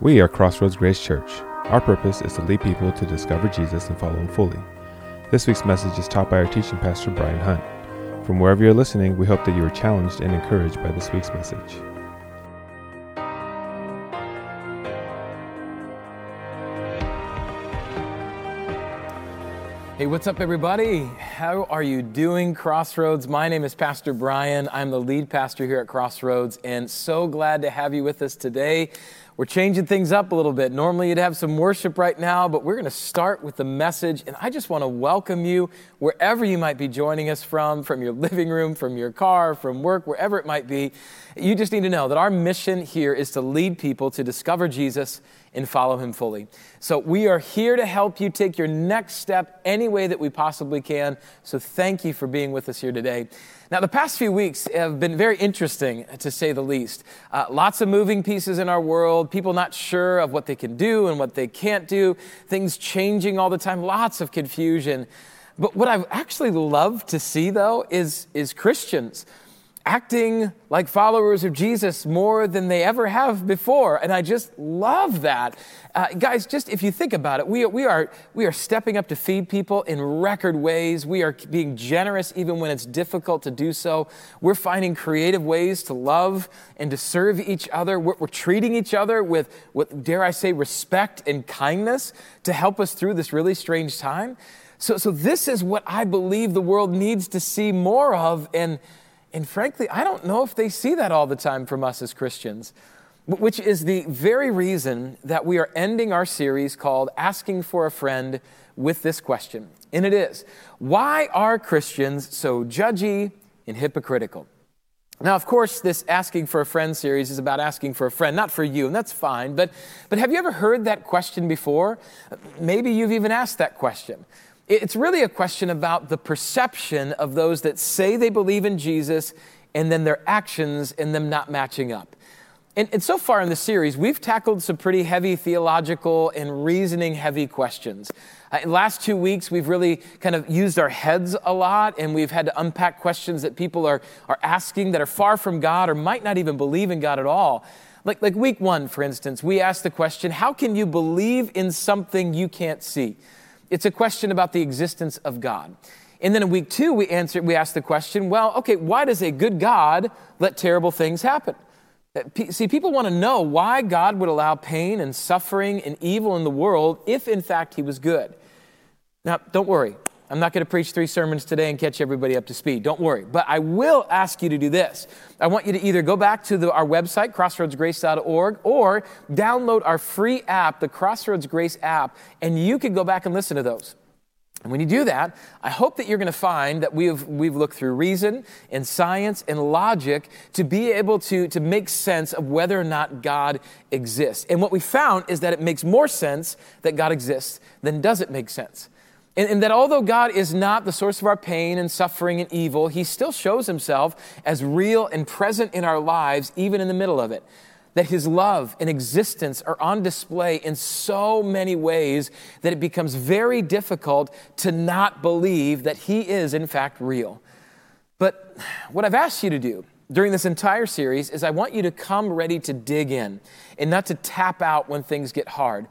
We are Crossroads Grace Church. Our purpose is to lead people to discover Jesus and follow him fully. This week's message is taught by our teaching pastor, Brian Hunt. From wherever you're listening, we hope that you are challenged and encouraged by this week's message. Hey, what's up, everybody? How are you doing, Crossroads? My name is Pastor Brian. I'm the lead pastor here at Crossroads, and so glad to have you with us today. We're changing things up a little bit. Normally, you'd have some worship right now, but we're going to start with the message. And I just want to welcome you wherever you might be joining us from, from your living room, from your car, from work, wherever it might be. You just need to know that our mission here is to lead people to discover Jesus and follow him fully. So we are here to help you take your next step any way that we possibly can. So thank you for being with us here today. Now, the past few weeks have been very interesting, to say the least. Uh, lots of moving pieces in our world, people not sure of what they can do and what they can't do, things changing all the time, lots of confusion. But what I've actually loved to see, though, is, is Christians acting like followers of Jesus more than they ever have before. And I just love that. Uh, guys, just if you think about it, we, we, are, we are stepping up to feed people in record ways. We are being generous even when it's difficult to do so. We're finding creative ways to love and to serve each other. We're, we're treating each other with, with, dare I say, respect and kindness to help us through this really strange time. So, so this is what I believe the world needs to see more of. And and frankly, I don't know if they see that all the time from us as Christians, which is the very reason that we are ending our series called Asking for a Friend with this question. And it is Why are Christians so judgy and hypocritical? Now, of course, this Asking for a Friend series is about asking for a friend, not for you, and that's fine. But, but have you ever heard that question before? Maybe you've even asked that question. It's really a question about the perception of those that say they believe in Jesus and then their actions and them not matching up. And, and, so far in the series, we've tackled some pretty heavy theological and reasoning heavy questions. Uh, last two weeks, we've really kind of used our heads a lot, and we've had to unpack questions that people are, are asking that are far from God or might not even believe in God at all. Like, like week one, for instance, we asked the question how can you believe in something you can't see? It's a question about the existence of God. And then in week two, we answered, we asked the question, well, okay, why does a good God let terrible things happen? Uh, see, people want to know why God would allow pain and suffering and evil in the world if, in fact, He was good. Now, don't worry. I'm not going to preach three sermons today and catch everybody up to speed. Don't worry. But I will ask you to do this. I want you to either go back to the, our website, crossroadsgrace.org, or download our free app, the Crossroads Grace app, and you can go back and listen to those. And when you do that, I hope that you're going to find that we've, we've looked through reason and science and logic to be able to, to make sense of whether or not God exists. And what we found is that it makes more sense that God exists than does it make sense. And, and, that although God is not the source of our pain and suffering and evil, He still shows Himself as real and present in our lives, even in the middle of it. That His love and existence are on display in so many ways that it becomes very difficult to not believe that He is, in fact, real. But what I've asked you to do during this entire series is I want you to come ready to dig in and not to tap out when things get hard.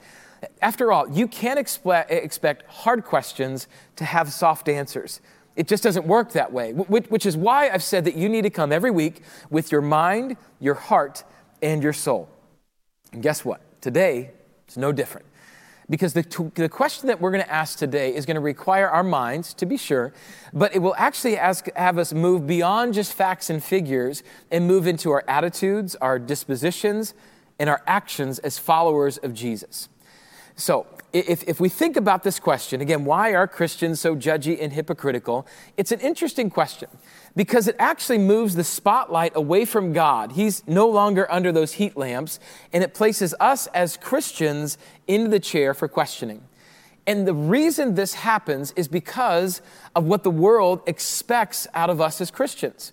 After all, you can't expect hard questions to have soft answers. It just doesn't work that way, which is why I've said that you need to come every week with your mind, your heart, and your soul. And guess what? Today, it's no different. Because the, the question that we're going to ask today is going to require our minds, to be sure, but it will actually ask, have us move beyond just facts and figures and move into our attitudes, our dispositions, and our actions as followers of Jesus. So, if, if we think about this question, again, why are Christians so judgy and hypocritical? It's an interesting question because it actually moves the spotlight away from God. He's no longer under those heat lamps, and it places us as Christians into the chair for questioning. And the reason this happens is because of what the world expects out of us as Christians.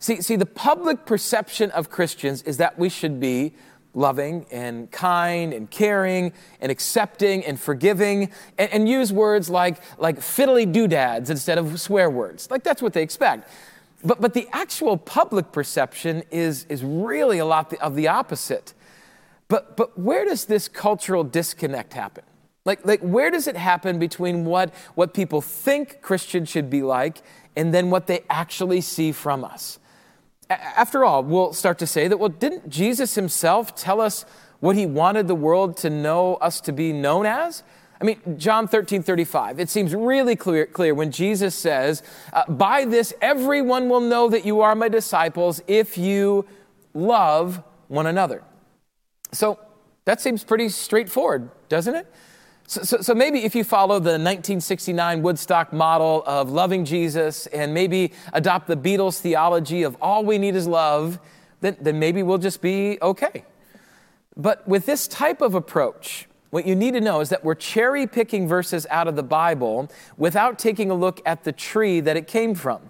See, see, the public perception of Christians is that we should be loving and kind and caring and accepting and forgiving and, and use words like, like fiddly doodads instead of swear words. Like that's what they expect. But, but the actual public perception is, is really a lot of the opposite. But, but where does this cultural disconnect happen? Like, like where does it happen between what, what people think Christians should be like and then what they actually see from us? After all, we'll start to say that, well, didn't Jesus himself tell us what he wanted the world to know us to be known as? I mean, John 13, 35, it seems really clear, clear when Jesus says, uh, By this everyone will know that you are my disciples if you love one another. So that seems pretty straightforward, doesn't it? So, so, so, maybe if you follow the 1969 Woodstock model of loving Jesus and maybe adopt the Beatles theology of all we need is love, then, then maybe we'll just be okay. But with this type of approach, what you need to know is that we're cherry picking verses out of the Bible without taking a look at the tree that it came from.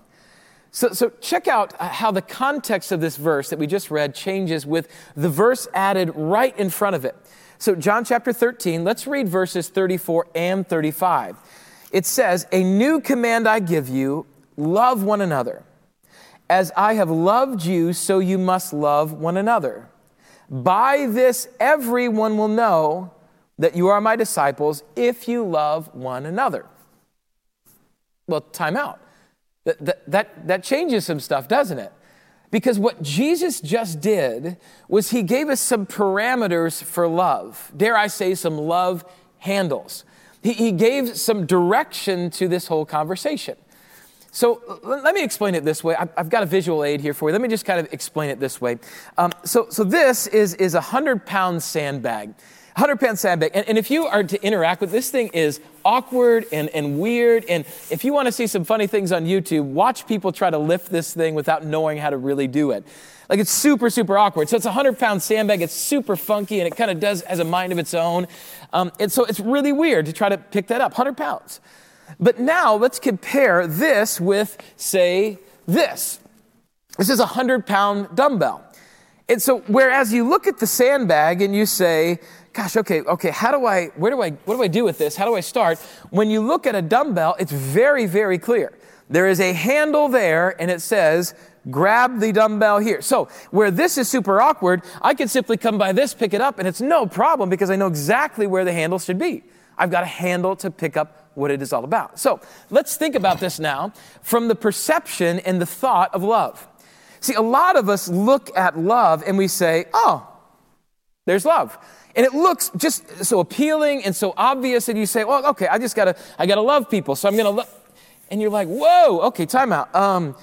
So, so check out uh, how the context of this verse that we just read changes with the verse added right in front of it. So, John chapter 13, let's read verses 34 and 35. It says, A new command I give you love one another. As I have loved you, so you must love one another. By this, everyone will know that you are my disciples if you love one another. Well, time out. That, that, that, that changes some stuff, doesn't it? Because what Jesus just did was he gave us some parameters for love. Dare I say, some love handles. He, he gave some direction to this whole conversation. So let me explain it this way. I've got a visual aid here for you. Let me just kind of explain it this way. Um, so, so this is, is a 100 pound sandbag. 100 pound sandbag. And, and if you are to interact with this thing is awkward and, and weird. And if you want to see some funny things on YouTube, watch people try to lift this thing without knowing how to really do it. Like it's super, super awkward. So it's a 100 pound sandbag. It's super funky and it kind of does has a mind of its own. Um, and so it's really weird to try to pick that up. 100 pounds. But now let's compare this with, say, this. This is a 100 pound dumbbell. And so, whereas you look at the sandbag and you say, gosh, okay, okay, how do I, where do I, what do I do with this? How do I start? When you look at a dumbbell, it's very, very clear. There is a handle there and it says, grab the dumbbell here. So where this is super awkward, I could simply come by this, pick it up, and it's no problem because I know exactly where the handle should be. I've got a handle to pick up what it is all about. So let's think about this now from the perception and the thought of love. See, a lot of us look at love and we say, oh, there's love. And it looks just so appealing and so obvious and you say, well, okay, I just gotta, I gotta love people, so I'm gonna love. And you're like, whoa, okay, time out. Um,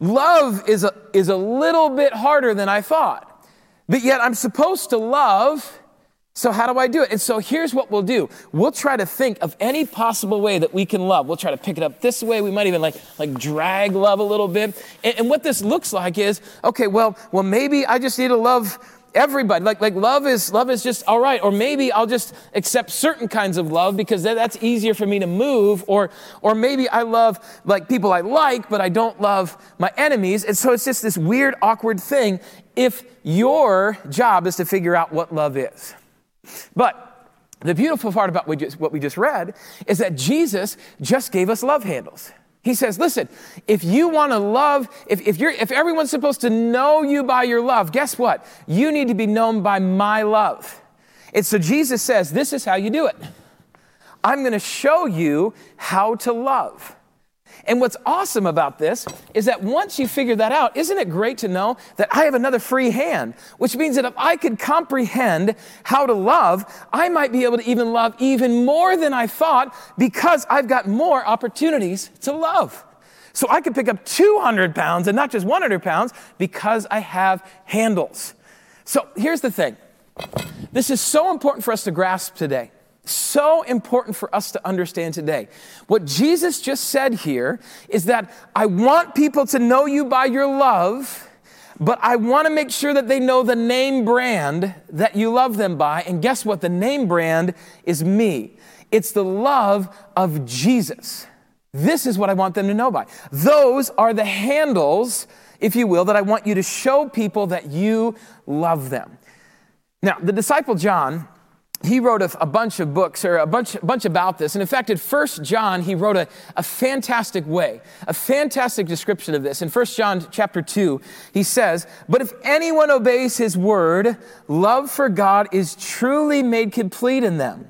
love is a, is a little bit harder than I thought. But yet I'm supposed to love, so how do I do it? And so here's what we'll do. We'll try to think of any possible way that we can love. We'll try to pick it up this way. We might even like, like drag love a little bit. And, and what this looks like is, okay, well, well, maybe I just need to love everybody like like love is love is just all right or maybe i'll just accept certain kinds of love because that, that's easier for me to move or or maybe i love like people i like but i don't love my enemies. And so it's just this weird awkward thing if your job is to figure out what love is. But the beautiful part about what we just read is that jesus just gave us love handles he says, listen, if you want to love, if, if, you're, if everyone's supposed to know you by your love, guess what? You need to be known by my love. And so Jesus says, this is how you do it. I'm going to show you how to love. And what's awesome about this is that once you figure that out, isn't it great to know that I have another free hand? Which means that if I could comprehend how to love, I might be able to even love even more than I thought because I've got more opportunities to love. So I could pick up 200 pounds and not just 100 pounds because I have handles. So here's the thing this is so important for us to grasp today so important for us to understand today. What Jesus just said here is that I want people to know you by your love, but I want to make sure that they know the name brand that you love them by. And guess what? The name brand is me. It's the love of Jesus. This is what I want them to know by. Those are the handles, if you will, that I want you to show people that you love them. Now, the disciple John he wrote a, a, bunch of books or a bunch, bunch about this. And in fact, in First John, he wrote a, a fantastic way, a fantastic description of this. In First John chapter 2, he says, But if anyone obeys his word, love for God is truly made complete in them.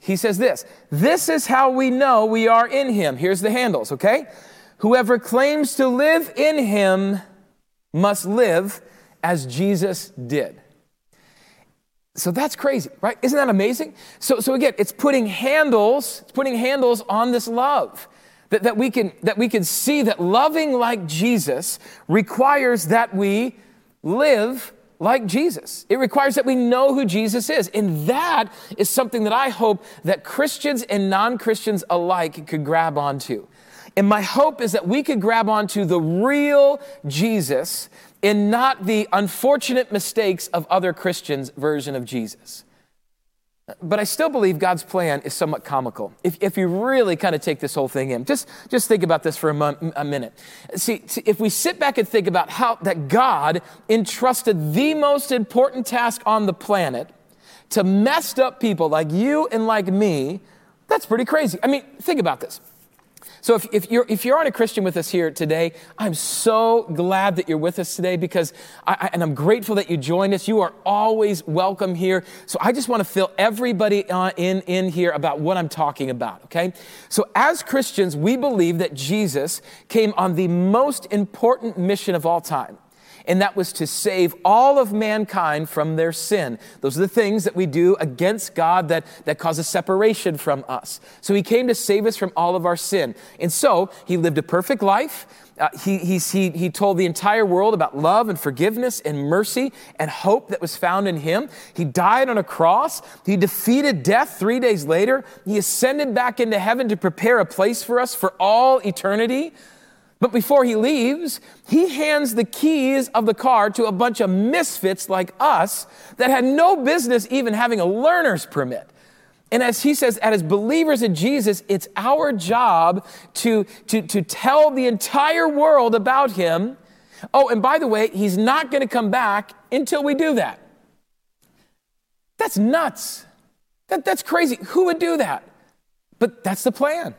He says this This is how we know we are in him. Here's the handles, okay? Whoever claims to live in him must live as Jesus did. So that's crazy, right? Isn't that amazing? So, so again, it's putting handles, it's putting handles on this love. That, that, we can, that we can see that loving like Jesus requires that we live like Jesus. It requires that we know who Jesus is. And that is something that I hope that Christians and non Christians alike could grab onto. And my hope is that we could grab onto the real Jesus and not the unfortunate mistakes of other Christians' version of Jesus. But I still believe God's plan is somewhat comical. If, if you really kind of take this whole thing in, just, just think about this for a, a minute. See, see, if we sit back and think about how that God entrusted the most important task on the planet to messed up people like you and like me, that's pretty crazy. I mean, think about this. So if, if, you're, if you aren't a Christian with us here today, I'm so glad that you're with us today because, I, and I'm grateful that you joined us. You are always welcome here. So I just want to fill everybody uh, in, in here about what I'm talking about, okay? So as Christians, we believe that Jesus came on the most important mission of all time and that was to save all of mankind from their sin. Those are the things that we do against God that, that causes separation from us. So he came to save us from all of our sin. And so he lived a perfect life. Uh, he, he, he, he told the entire world about love and forgiveness and mercy and hope that was found in him. He died on a cross. He defeated death three days later. He ascended back into heaven to prepare a place for us for all eternity. But before he leaves, he hands the keys of the car to a bunch of misfits like us that had no business even having a learner's permit. And as he says, as believers in Jesus, it's our job to, to, to tell the entire world about him. Oh, and by the way, he's not going to come back until we do that. That's nuts. That, that's crazy. Who would do that? But that's the plan.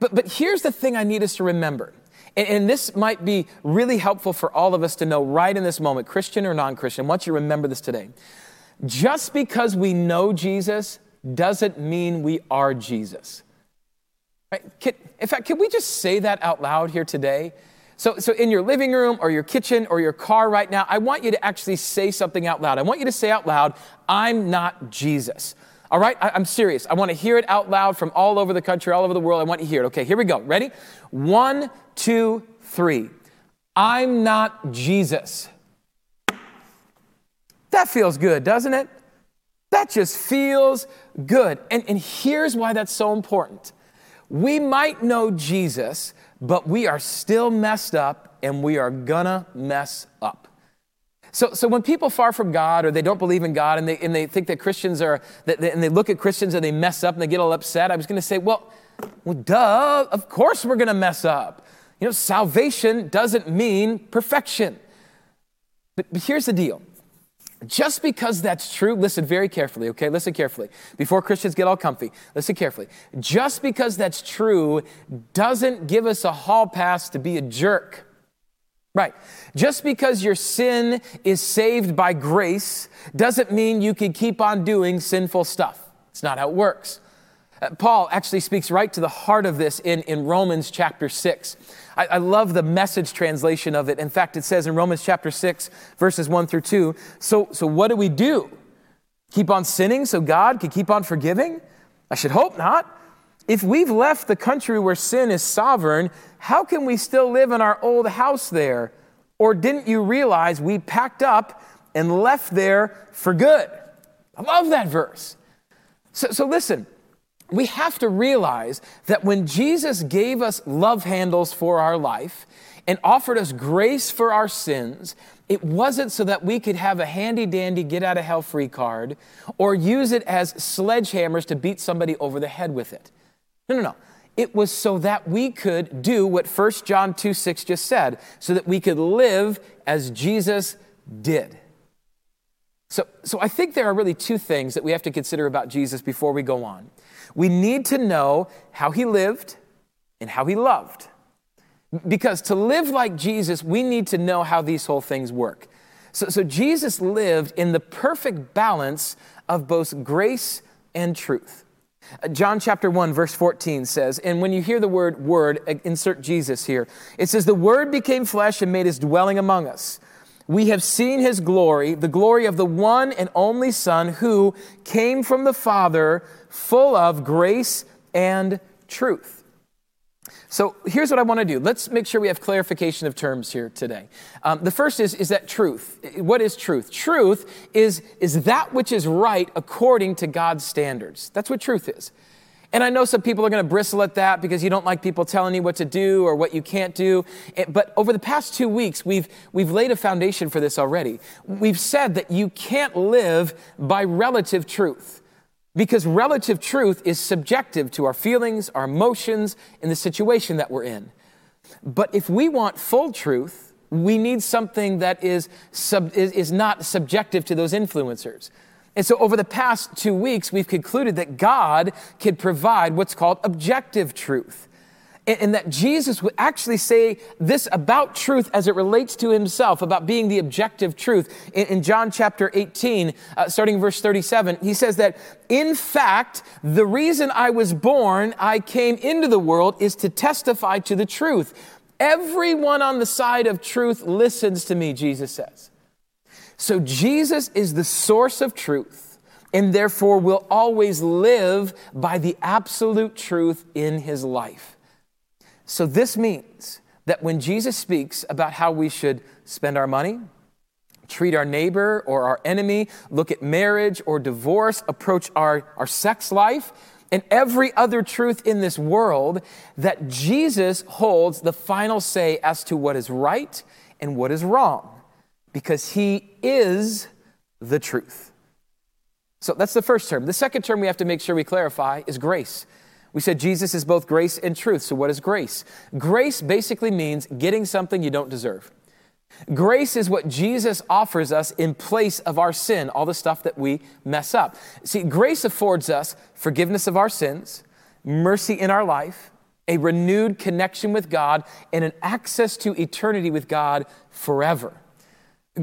But, but here's the thing I need us to remember. And, and, this might be really helpful for all of us to know right in this moment, Christian or non Christian. I want you to remember this today. Just because we know Jesus doesn't mean we are Jesus. Right? Can, in fact, can we just say that out loud here today? So, so in your living room or your kitchen or your car right now, I want you to actually say something out loud. I want you to say out loud, I'm not Jesus. All right, I, am serious. I want to hear it out loud from all over the country, all over the world. I want you to hear it. Okay, here we go. Ready? One, two, three. I'm not Jesus. That feels good, doesn't it? That just feels good. And, and here's why that's so important. We might know Jesus, but we are still messed up and we are gonna mess up. So, so when people far from God or they don't believe in God and they, and they think that Christians are, that they, and they look at Christians and they mess up and they get all upset, I was going to say, well, well, duh, of course we're going to mess up. You know, salvation doesn't mean perfection. But, but here's the deal. Just because that's true, listen very carefully, okay? Listen carefully. Before Christians get all comfy, listen carefully. Just because that's true doesn't give us a hall pass to be a jerk. Right. Just because your sin is saved by grace doesn't mean you can keep on doing sinful stuff. It's not how it works. Uh, Paul actually speaks right to the heart of this in, in Romans chapter 6. I, I love the message translation of it. In fact, it says in Romans chapter 6, verses 1 through 2 So, so what do we do? Keep on sinning so God can keep on forgiving? I should hope not. If we've left the country where sin is sovereign, how can we still live in our old house there? Or didn't you realize we packed up and left there for good? I love that verse. So, so listen, we have to realize that when Jesus gave us love handles for our life and offered us grace for our sins, it wasn't so that we could have a handy dandy get out of hell free card or use it as sledgehammers to beat somebody over the head with it. No, no, no. It was so that we could do what 1 John 2 6 just said, so that we could live as Jesus did. So, so I think there are really two things that we have to consider about Jesus before we go on. We need to know how he lived and how he loved. Because to live like Jesus, we need to know how these whole things work. So, so Jesus lived in the perfect balance of both grace and truth. John chapter 1, verse 14 says, and when you hear the word word, uh, insert Jesus here. It says, The word became flesh and made his dwelling among us. We have seen his glory, the glory of the one and only Son who came from the Father, full of grace and truth. So here's what I want to do. Let's make sure we have clarification of terms here today. Um, the first is, is that truth. What is truth? Truth is, is that which is right according to God's standards. That's what truth is. And I know some people are going to bristle at that because you don't like people telling you what to do or what you can't do. But over the past two weeks, we've, we've laid a foundation for this already. We've said that you can't live by relative truth. Because relative truth is subjective to our feelings, our emotions, and the situation that we're in. But if we want full truth, we need something that is, sub, is, is not subjective to those influencers. And so, over the past two weeks, we've concluded that God could provide what's called objective truth and, that Jesus would actually say this about truth as it relates to himself, about being the objective truth. In, in John chapter 18, uh, starting verse 37, he says that, in fact, the reason I was born, I came into the world, is to testify to the truth. Everyone on the side of truth listens to me, Jesus says. So Jesus is the source of truth and therefore will always live by the absolute truth in his life. So this means that when Jesus speaks about how we should spend our money, treat our neighbor or our enemy, look at marriage or divorce, approach our, our sex life, and every other truth in this world, that Jesus holds the final say as to what is right and what is wrong, because he is the truth. So that's the first term. The second term we have to make sure we clarify is grace. We said Jesus is both grace and truth. So, what is grace? Grace basically means getting something you don't deserve. Grace is what Jesus offers us in place of our sin, all the stuff that we mess up. See, grace affords us forgiveness of our sins, mercy in our life, a renewed connection with God, and an access to eternity with God forever.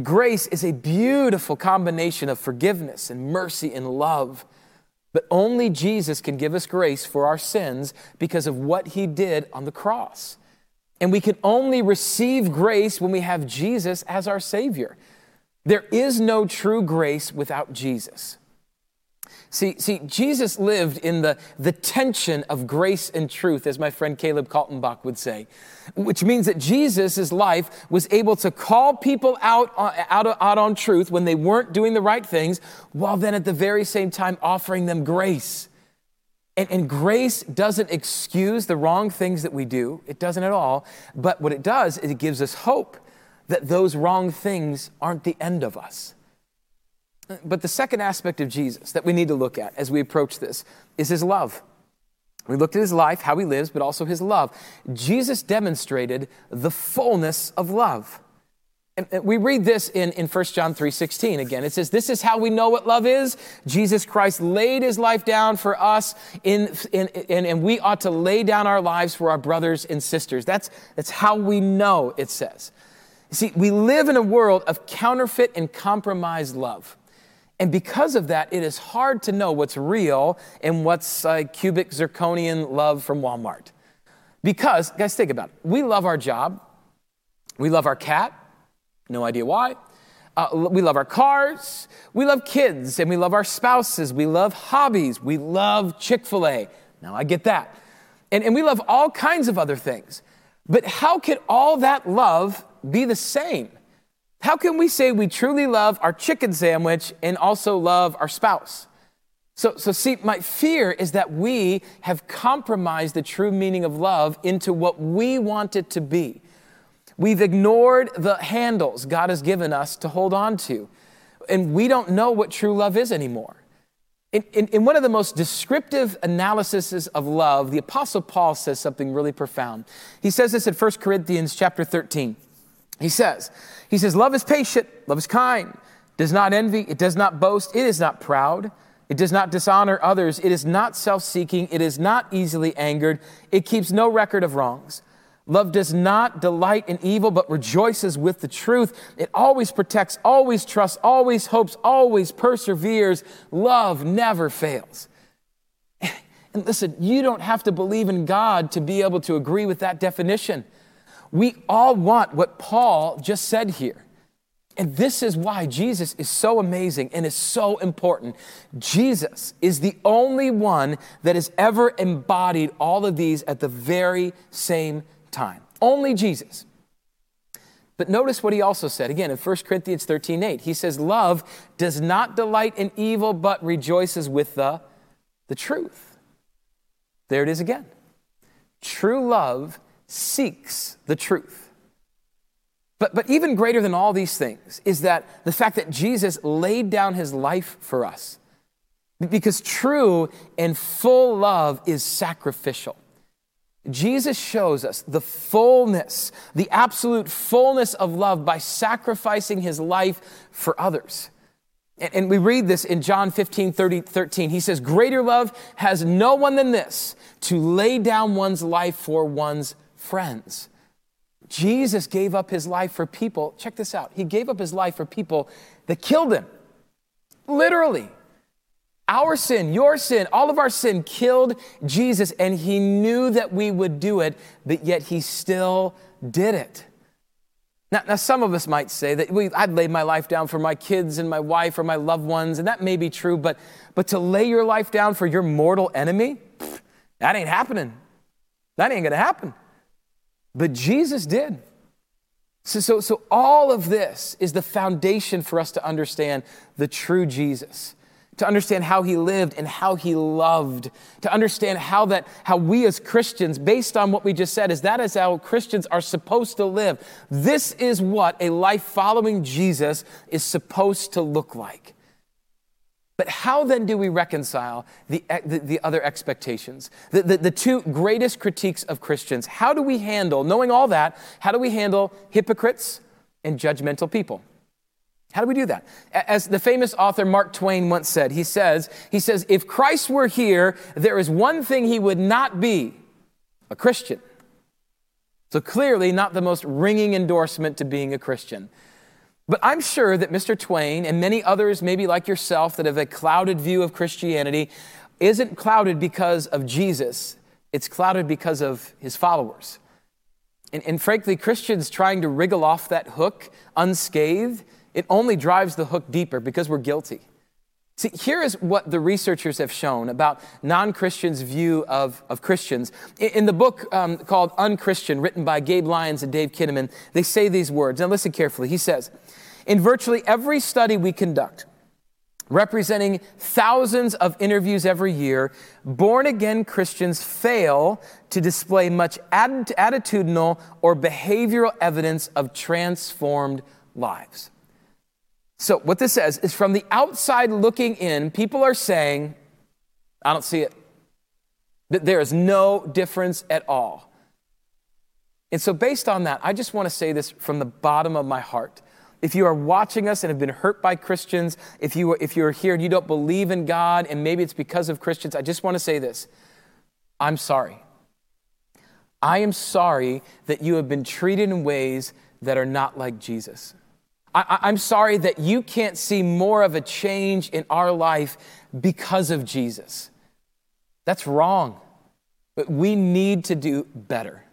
Grace is a beautiful combination of forgiveness and mercy and love. But only Jesus can give us grace for our sins because of what he did on the cross. And we can only receive grace when we have Jesus as our Savior. There is no true grace without Jesus. See, see, Jesus lived in the, the tension of grace and truth, as my friend Caleb Kaltenbach would say, which means that Jesus' life was able to call people out, uh, out, out on truth when they weren't doing the right things, while then at the very same time offering them grace. And, and grace doesn't excuse the wrong things that we do, it doesn't at all. But what it does is it gives us hope that those wrong things aren't the end of us. But the second aspect of Jesus that we need to look at as we approach this is his love. We looked at his life, how he lives, but also his love. Jesus demonstrated the fullness of love. And we read this in, in 1 John 3.16 again. It says, this is how we know what love is. Jesus Christ laid his life down for us, in, in, in, and we ought to lay down our lives for our brothers and sisters. That's, that's how we know, it says. See, we live in a world of counterfeit and compromised love. And because of that, it is hard to know what's real and what's uh, cubic zirconian love from Walmart. Because, guys, think about it. We love our job. We love our cat. No idea why. Uh, we love our cars. We love kids and we love our spouses. We love hobbies. We love Chick fil A. Now, I get that. And, and we love all kinds of other things. But how can all that love be the same? How can we say we truly love our chicken sandwich and also love our spouse? So, so see, my fear is that we have compromised the true meaning of love into what we want it to be. We've ignored the handles God has given us to hold on to, and we don't know what true love is anymore. In, in, in, one of the most descriptive analyses of love, the Apostle Paul says something really profound. He says this in 1 Corinthians chapter 13. He says, he says, love is patient, love is kind, does not envy, it does not boast, it is not proud, it does not dishonor others, it is not self seeking, it is not easily angered, it keeps no record of wrongs. Love does not delight in evil, but rejoices with the truth. It always protects, always trusts, always hopes, always perseveres. Love never fails. And listen, you don't have to believe in God to be able to agree with that definition. We all want what Paul just said here. And this is why Jesus is so amazing and is so important. Jesus is the only one that has ever embodied all of these at the very same time. Only Jesus. But notice what he also said again in 1 Corinthians 13 8. He says, Love does not delight in evil, but rejoices with the, the truth. There it is again. True love seeks the truth. But, but even greater than all these things is that the fact that Jesus laid down his life for us. Because true and full love is sacrificial. Jesus shows us the fullness, the absolute fullness of love by sacrificing his life for others. And, and we read this in John 15, 30, 13. He says, Greater love has no one than this, to lay down one's life for one's friends. Jesus gave up his life for people. Check this out. He gave up his life for people that killed him. Literally. Our sin, your sin, all of our sin killed Jesus, and he knew that we would do it, but yet he still did it. Now, now some of us might say that we, I'd lay my life down for my kids and my wife or my loved ones, and that may be true, but, but to lay your life down for your mortal enemy, pff, that ain't happening. That ain't gonna happen. But Jesus did. So, so, so all of this is the foundation for us to understand the true Jesus to understand how he lived and how he loved, to understand how that how we as Christians, based on what we just said, is that is how Christians are supposed to live. This is what a life following Jesus is supposed to look like. But how then do we reconcile the, the, the other expectations? The, the, the two greatest critiques of Christians. How do we handle, knowing all that, how do we handle hypocrites and judgmental people? How do we do that? As the famous author Mark Twain once said, he says, he says, if Christ were here, there is one thing he would not be, a Christian. So clearly not the most ringing endorsement to being a Christian. But I'm sure that Mr. Twain and many others, maybe like yourself, that have a clouded view of Christianity, isn't clouded because of Jesus. It's clouded because of his followers. And, and frankly, Christians trying to wriggle off that hook unscathed, it only drives the hook deeper because we're guilty. See, here is what the researchers have shown about non Christians' view of, of Christians. In, in the book um, called Unchristian, written by Gabe Lyons and Dave Kinnaman, they say these words. Now, listen carefully. He says, in virtually every study we conduct, representing thousands of interviews every year, born again Christians fail to display much attitudinal or behavioral evidence of transformed lives. So, what this says is from the outside looking in, people are saying, I don't see it. That there is no difference at all. And so, based on that, I just want to say this from the bottom of my heart if you are watching us and have been hurt by Christians, if, you, if you're here and you don't believe in God and maybe it's because of Christians, I just want to say this I'm sorry. I am sorry that you have been treated in ways that are not like Jesus. I, am sorry that you can't see more of a change in our life because of Jesus. That's wrong. But we need to do better.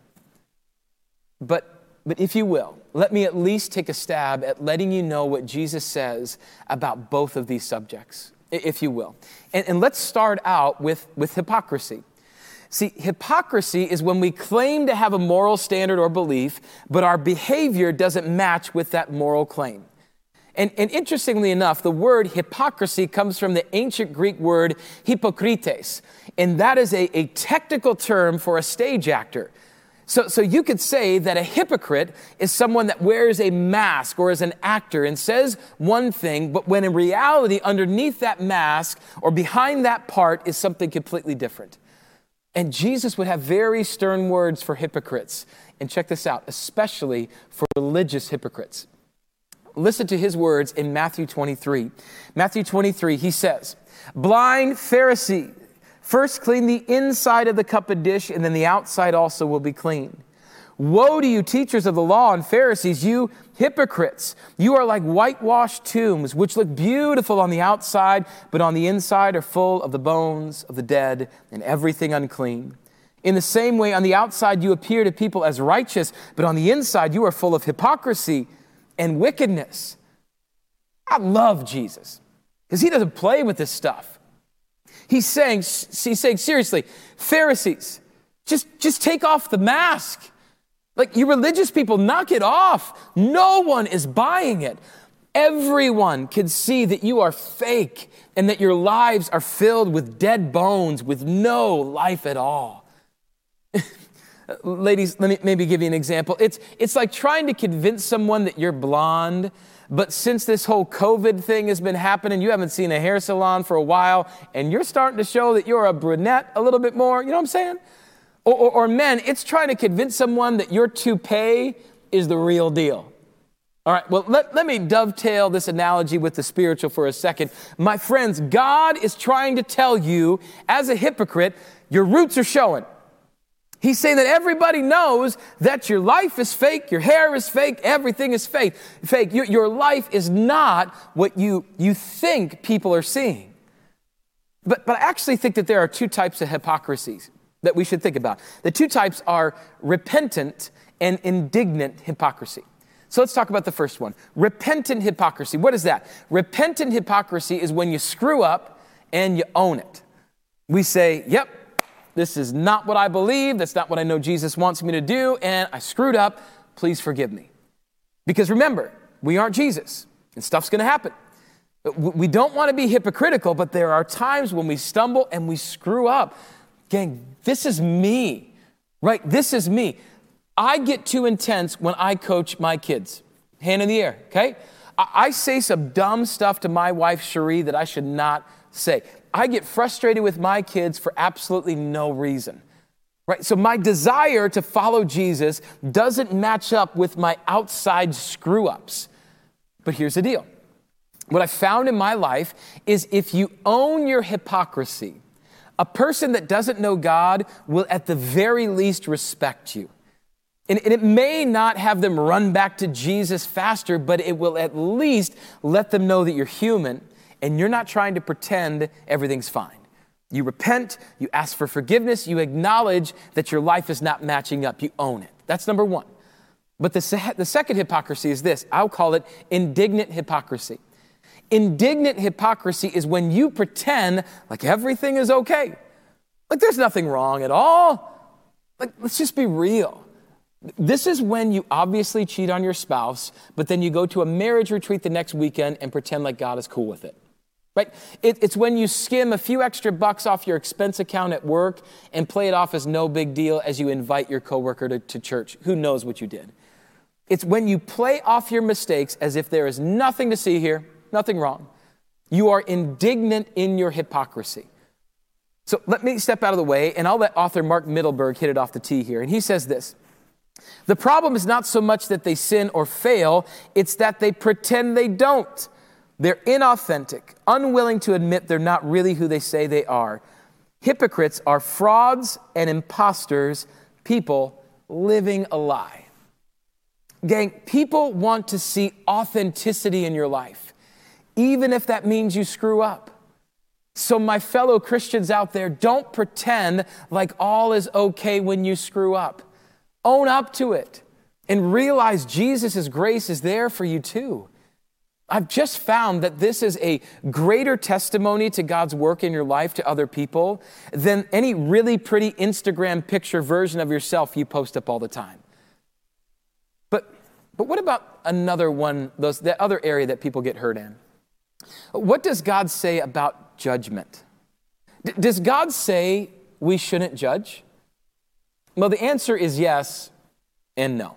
But, but if you will, let me at least take a stab at letting you know what Jesus says about both of these subjects, if you will. And, and let's start out with, with hypocrisy. See, hypocrisy is when we claim to have a moral standard or belief, but our behavior doesn't match with that moral claim. And, and, interestingly enough, the word hypocrisy comes from the ancient Greek word hypokrites, and that is a, a technical term for a stage actor. So, so you could say that a hypocrite is someone that wears a mask or is an actor and says one thing, but when in reality, underneath that mask or behind that part is something completely different. And Jesus would have very stern words for hypocrites. And check this out, especially for religious hypocrites. Listen to his words in Matthew 23. Matthew 23, he says, Blind Pharisee, first clean the inside of the cup and dish, and then the outside also will be clean. Woe to you, teachers of the law and Pharisees, you hypocrites! You are like whitewashed tombs, which look beautiful on the outside, but on the inside are full of the bones of the dead and everything unclean. In the same way, on the outside you appear to people as righteous, but on the inside you are full of hypocrisy and wickedness. I love Jesus because he doesn't play with this stuff. He's saying, he's saying seriously, Pharisees, just, just take off the mask. Like, you religious people, knock it off. No one is buying it. Everyone can see that you are fake and that your lives are filled with dead bones with no life at all. Ladies, let me maybe give you an example. It's, it's like trying to convince someone that you're blonde, but since this whole COVID thing has been happening, you haven't seen a hair salon for a while, and you're starting to show that you're a brunette a little bit more. You know what I'm saying? Or, or, or men, it's trying to convince someone that your toupee is the real deal. All right, well, let, let me dovetail this analogy with the spiritual for a second. My friends, God is trying to tell you, as a hypocrite, your roots are showing. He's saying that everybody knows that your life is fake, your hair is fake, everything is fake. Fake. Your, your life is not what you, you think people are seeing. But, but I actually think that there are two types of hypocrisies that we should think about. The two types are repentant and indignant hypocrisy. So let's talk about the first one repentant hypocrisy. What is that? Repentant hypocrisy is when you screw up and you own it. We say, Yep, this is not what I believe. That's not what I know Jesus wants me to do. And I screwed up. Please forgive me. Because remember, we aren't Jesus and stuff's going to happen. We don't want to be hypocritical, but there are times when we stumble and we screw up. Gang, this is me, right? This is me. I get too intense when I coach my kids. Hand in the air, okay? I say some dumb stuff to my wife, Cherie, that I should not say. I get frustrated with my kids for absolutely no reason. Right? So my desire to follow Jesus doesn't match up with my outside screw ups. But here's the deal. What I found in my life is if you own your hypocrisy, a person that doesn't know God will at the very least respect you. And, it may not have them run back to Jesus faster, but it will at least let them know that you're human and you're not trying to pretend everything's fine. You repent, you ask for forgiveness, you acknowledge that your life is not matching up, you own it. That's number one. But the, the second hypocrisy is this I'll call it indignant hypocrisy. Indignant hypocrisy is when you pretend like everything is okay, like there's nothing wrong at all. Like, let's just be real. This is when you obviously cheat on your spouse, but then you go to a marriage retreat the next weekend and pretend like God is cool with it. Right? It, it's when you skim a few extra bucks off your expense account at work and play it off as no big deal as you invite your coworker to, to church. Who knows what you did? It's when you play off your mistakes as if there is nothing to see here, nothing wrong. You are indignant in your hypocrisy. So let me step out of the way and I'll let author Mark Mittelberg hit it off the tee here. And he says this The problem is not so much that they sin or fail, it's that they pretend they don't. They're inauthentic, unwilling to admit they're not really who they say they are. Hypocrites are frauds and imposters, people living a lie. Gang, people want to see authenticity in your life, even if that means you screw up. So, my fellow Christians out there, don't pretend like all is okay when you screw up. Own up to it and realize Jesus' grace is there for you too. I've just found that this is a greater testimony to God's work in your life to other people than any really pretty Instagram picture version of yourself you post up all the time. But, but what about another one, those, that other area that people get hurt in? What does God say about judgment? D- does God say we shouldn't judge? Well, the answer is yes and no.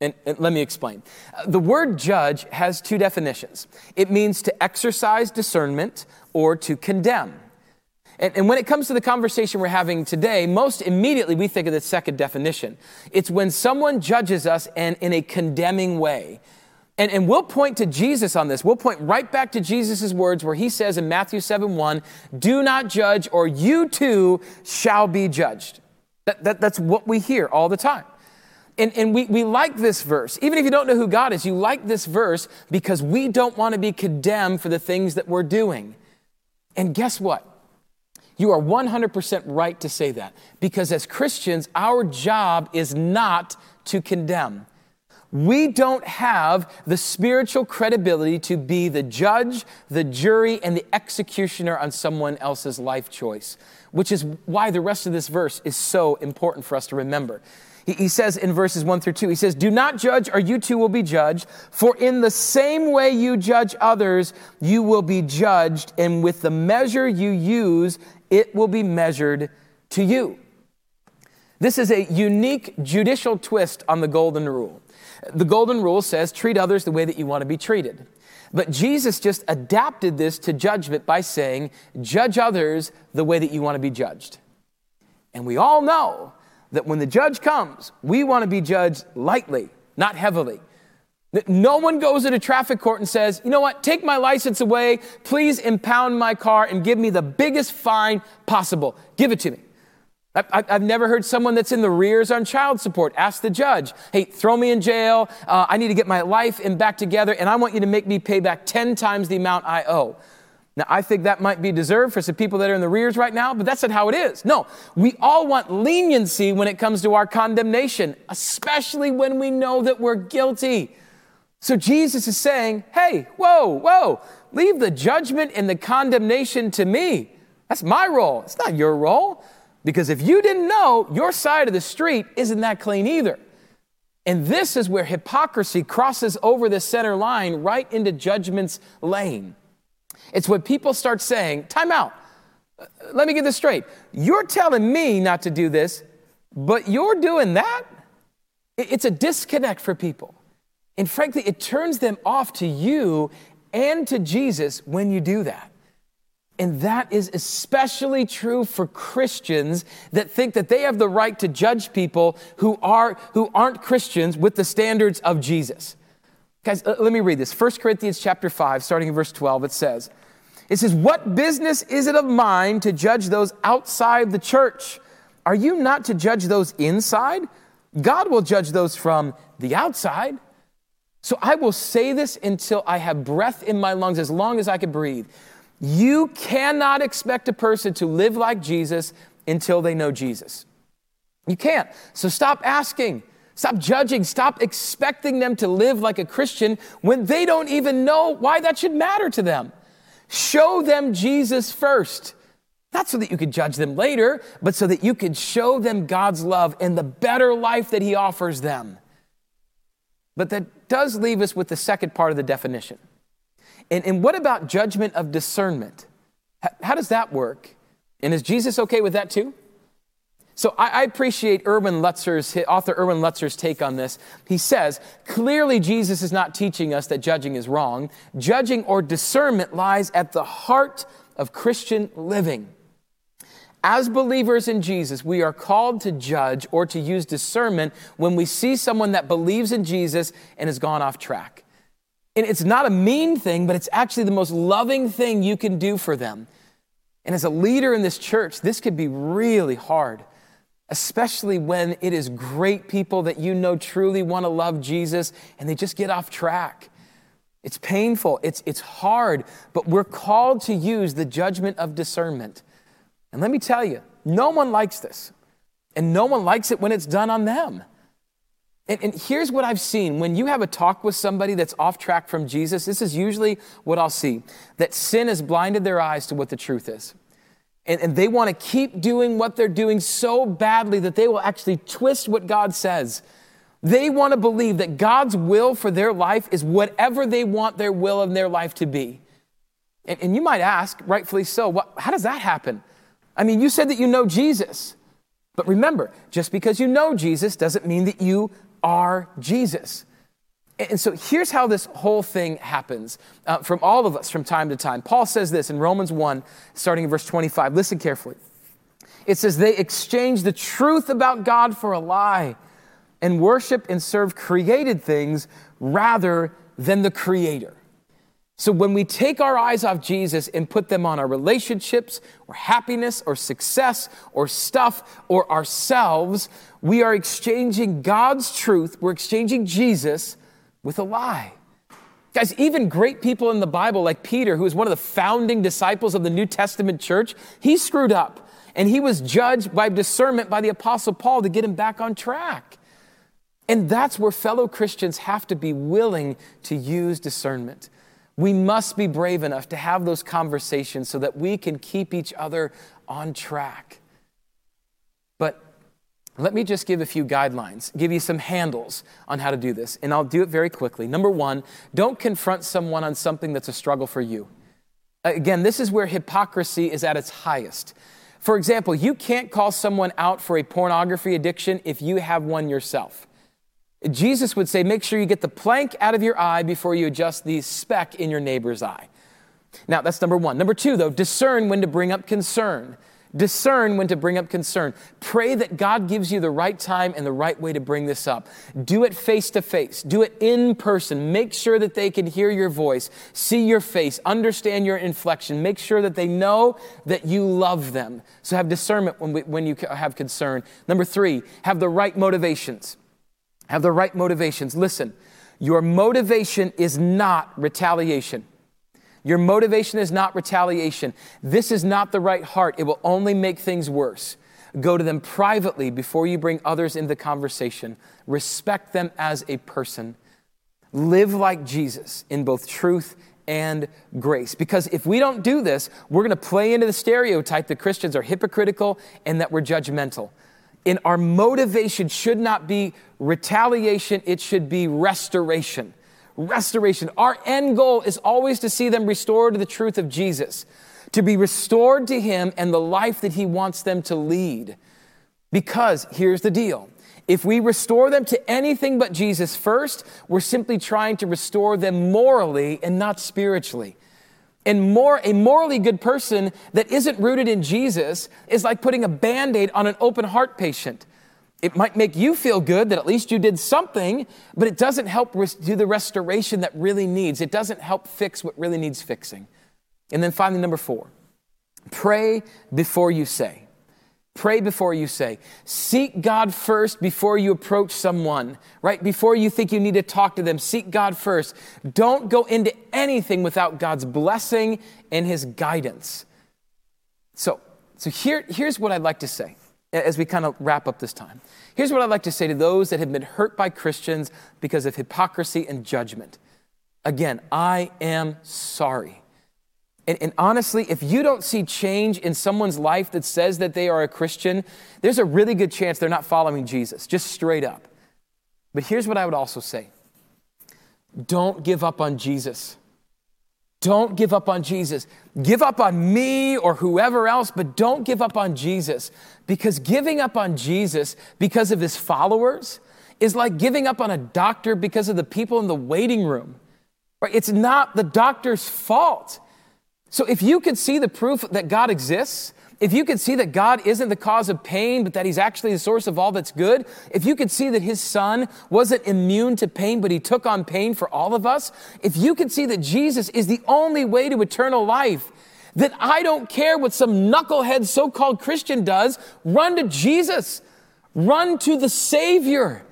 And, and, let me explain. The word judge has two definitions it means to exercise discernment or to condemn. And, and when it comes to the conversation we're having today, most immediately we think of the second definition. It's when someone judges us and in a condemning way. And, and we'll point to Jesus on this. We'll point right back to Jesus' words where he says in Matthew 7 1, Do not judge, or you too shall be judged. That, that, that's what we hear all the time. And, and we, we like this verse. Even if you don't know who God is, you like this verse because we don't want to be condemned for the things that we're doing. And guess what? You are 100% right to say that because as Christians, our job is not to condemn. We don't have the spiritual credibility to be the judge, the jury, and the executioner on someone else's life choice, which is why the rest of this verse is so important for us to remember. He says in verses 1 through 2, he says, Do not judge, or you too will be judged. For in the same way you judge others, you will be judged. And with the measure you use, it will be measured to you. This is a unique judicial twist on the golden rule. The golden rule says treat others the way that you want to be treated. But Jesus just adapted this to judgment by saying, judge others the way that you want to be judged. And we all know that when the judge comes, we want to be judged lightly, not heavily. No one goes into traffic court and says, you know what, take my license away, please impound my car and give me the biggest fine possible. Give it to me. I've never heard someone that's in the rears on child support ask the judge, hey, throw me in jail. Uh, I need to get my life and back together, and I want you to make me pay back 10 times the amount I owe. Now, I think that might be deserved for some people that are in the rears right now, but that's not how it is. No, we all want leniency when it comes to our condemnation, especially when we know that we're guilty. So Jesus is saying, hey, whoa, whoa, leave the judgment and the condemnation to me. That's my role. It's not your role. Because if you didn't know, your side of the street isn't that clean either. And this is where hypocrisy crosses over the center line right into judgment's lane. It's when people start saying, time out. Let me get this straight. You're telling me not to do this, but you're doing that? It's a disconnect for people. And frankly, it turns them off to you and to Jesus when you do that. And that is especially true for Christians that think that they have the right to judge people who, are, who aren't Christians with the standards of Jesus. Guys, let me read this. 1 Corinthians chapter 5, starting in verse 12, it says, It says, What business is it of mine to judge those outside the church? Are you not to judge those inside? God will judge those from the outside. So I will say this until I have breath in my lungs, as long as I can breathe. You cannot expect a person to live like Jesus until they know Jesus. You can't. So stop asking. Stop judging. Stop expecting them to live like a Christian when they don't even know why that should matter to them. Show them Jesus first. Not so that you could judge them later, but so that you could show them God's love and the better life that He offers them. But that does leave us with the second part of the definition. And, and what about judgment of discernment? How, how does that work? And is Jesus okay with that too? So I, appreciate Erwin Lutzer's, author Erwin Lutzer's take on this. He says, clearly Jesus is not teaching us that judging is wrong. Judging or discernment lies at the heart of Christian living. As believers in Jesus, we are called to judge or to use discernment when we see someone that believes in Jesus and has gone off track. And it's not a mean thing, but it's actually the most loving thing you can do for them. And as a leader in this church, this could be really hard, especially when it is great people that you know truly want to love Jesus and they just get off track. It's painful, it's, it's hard, but we're called to use the judgment of discernment. And let me tell you, no one likes this, and no one likes it when it's done on them. And, and, here's what I've seen when you have a talk with somebody that's off track from Jesus, this is usually what I'll see that sin has blinded their eyes to what the truth is. And, and they want to keep doing what they're doing so badly that they will actually twist what God says. They want to believe that God's will for their life is whatever they want their will in their life to be. And, and you might ask, rightfully so, what, how does that happen? I mean, you said that you know Jesus. But remember, just because you know Jesus doesn't mean that you are Jesus. And so here's how this whole thing happens uh, from all of us from time to time. Paul says this in Romans 1, starting in verse 25. Listen carefully. It says, They exchange the truth about God for a lie and worship and serve created things rather than the Creator. So when we take our eyes off Jesus and put them on our relationships or happiness or success or stuff or ourselves, we are exchanging God's truth, we're exchanging Jesus with a lie. Guys, even great people in the Bible, like Peter, who is one of the founding disciples of the New Testament church, he screwed up and he was judged by discernment by the Apostle Paul to get him back on track. And that's where fellow Christians have to be willing to use discernment. We must be brave enough to have those conversations so that we can keep each other on track. Let me just give a few guidelines, give you some handles on how to do this, and I'll do it very quickly. Number one, don't confront someone on something that's a struggle for you. Again, this is where hypocrisy is at its highest. For example, you can't call someone out for a pornography addiction if you have one yourself. Jesus would say, make sure you get the plank out of your eye before you adjust the speck in your neighbor's eye. Now, that's number one. Number two, though, discern when to bring up concern. Discern when to bring up concern. Pray that God gives you the right time and the right way to bring this up. Do it face to face. Do it in person. Make sure that they can hear your voice, see your face, understand your inflection. Make sure that they know that you love them. So have discernment when, we, when you have concern. Number three, have the right motivations. Have the right motivations. Listen, your motivation is not retaliation. Your motivation is not retaliation. This is not the right heart. It will only make things worse. Go to them privately before you bring others into the conversation. Respect them as a person. Live like Jesus in both truth and grace. Because if we don't do this, we're going to play into the stereotype that Christians are hypocritical and that we're judgmental. And our motivation should not be retaliation, it should be restoration. Restoration. Our end goal is always to see them restored to the truth of Jesus, to be restored to Him and the life that He wants them to lead. Because here's the deal if we restore them to anything but Jesus first, we're simply trying to restore them morally and not spiritually. And more, a morally good person that isn't rooted in Jesus is like putting a band aid on an open heart patient. It might make you feel good that at least you did something, but it doesn't help do the restoration that really needs. It doesn't help fix what really needs fixing. And then finally, number four, pray before you say. Pray before you say. Seek God first before you approach someone, right? Before you think you need to talk to them, seek God first. Don't go into anything without God's blessing and His guidance. So, so here, here's what I'd like to say as we kind of wrap up this time. Here's what I'd like to say to those that have been hurt by Christians because of hypocrisy and judgment. Again, I am sorry. And, and, honestly, if you don't see change in someone's life that says that they are a Christian, there's a really good chance they're not following Jesus, just straight up. But here's what I would also say don't give up on Jesus. Don't give up on Jesus. Give up on me or whoever else, but don't give up on Jesus. Because giving up on Jesus because of his followers is like giving up on a doctor because of the people in the waiting room. Right? It's not the doctor's fault. So if you could see the proof that God exists, if you could see that God isn't the cause of pain, but that He's actually the source of all that's good, if you could see that His Son wasn't immune to pain, but He took on pain for all of us, if you could see that Jesus is the only way to eternal life, then I don't care what some knucklehead so called Christian does, run to Jesus, run to the Savior.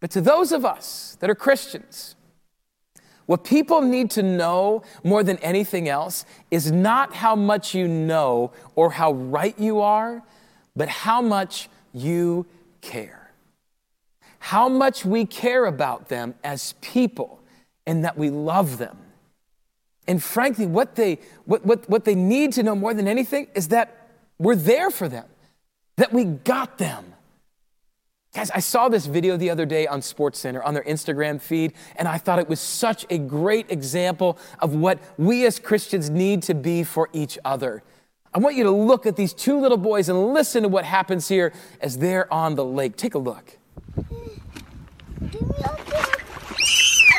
But to those of us that are Christians, what people need to know more than anything else is not how much you know or how right you are, but how much you care. How much we care about them as people and that we love them. And frankly, what they, what, what, what they need to know more than anything is that we're there for them, that we got them Guys, I saw this video the other day on SportsCenter on their Instagram feed, and I thought it was such a great example of what we as Christians need to be for each other. I want you to look at these two little boys and listen to what happens here as they're on the lake. Take a look. I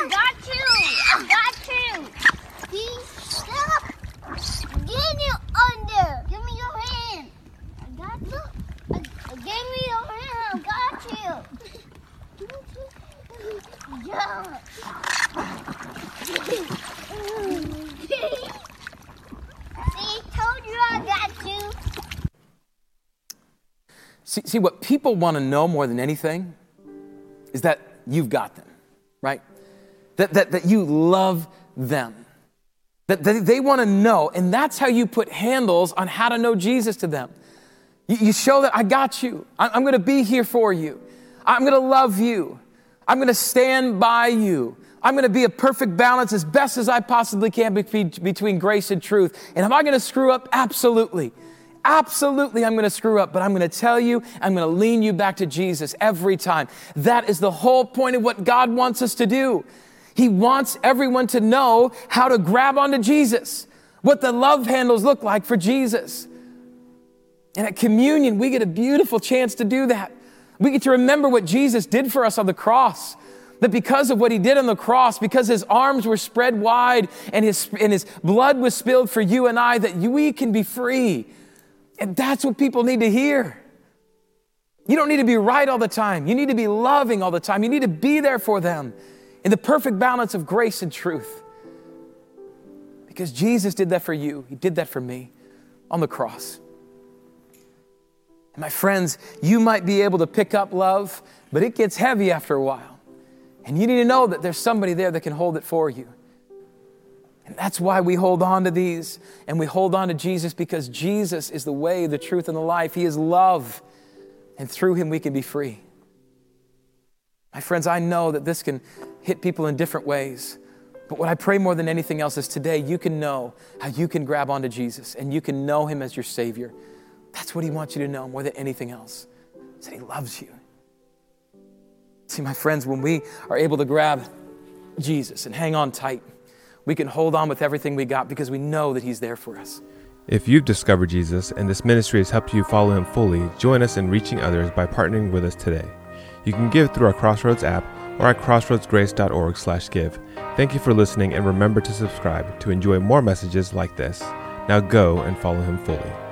got you. I got you. Please stop. Get you under. Give me your hand. I got you. I, I give me your hand. I got you. Yeah. See, see what people want to know more than anything is that you've got them, right? That, that, that you love them. That, that they want to know, and that's how you put handles on how to know Jesus to them. You, you show that I got you. I, I'm going to be here for you. I'm going to love you. I'm going to stand by you. I'm going to be a perfect balance as best as I possibly can between grace and truth. And am I going to screw up? Absolutely. Absolutely, I'm going to screw up, but I'm going to tell you, I'm going to lean you back to Jesus every time. That is the whole point of what God wants us to do. He wants everyone to know how to grab onto Jesus, what the love handles look like for Jesus. And at communion, we get a beautiful chance to do that. We get to remember what Jesus did for us on the cross. That because of what he did on the cross, because his arms were spread wide and his, and his blood was spilled for you and I, that we can be free. And that's what people need to hear. You don't need to be right all the time. You need to be loving all the time. You need to be there for them in the perfect balance of grace and truth. Because Jesus did that for you, He did that for me on the cross. And my friends, you might be able to pick up love, but it gets heavy after a while. And you need to know that there's somebody there that can hold it for you. And that's why we hold on to these and we hold on to Jesus because Jesus is the way, the truth, and the life. He is love. And through him, we can be free. My friends, I know that this can hit people in different ways. But what I pray more than anything else is today you can know how you can grab onto Jesus and you can know him as your Savior. That's what he wants you to know more than anything else. Is that he loves you. See, my friends, when we are able to grab Jesus and hang on tight, we can hold on with everything we got because we know that He's there for us. If you've discovered Jesus and this ministry has helped you follow Him fully, join us in reaching others by partnering with us today. You can give through our Crossroads app or at crossroadsgrace.org/give. Thank you for listening and remember to subscribe to enjoy more messages like this. Now go and follow Him fully.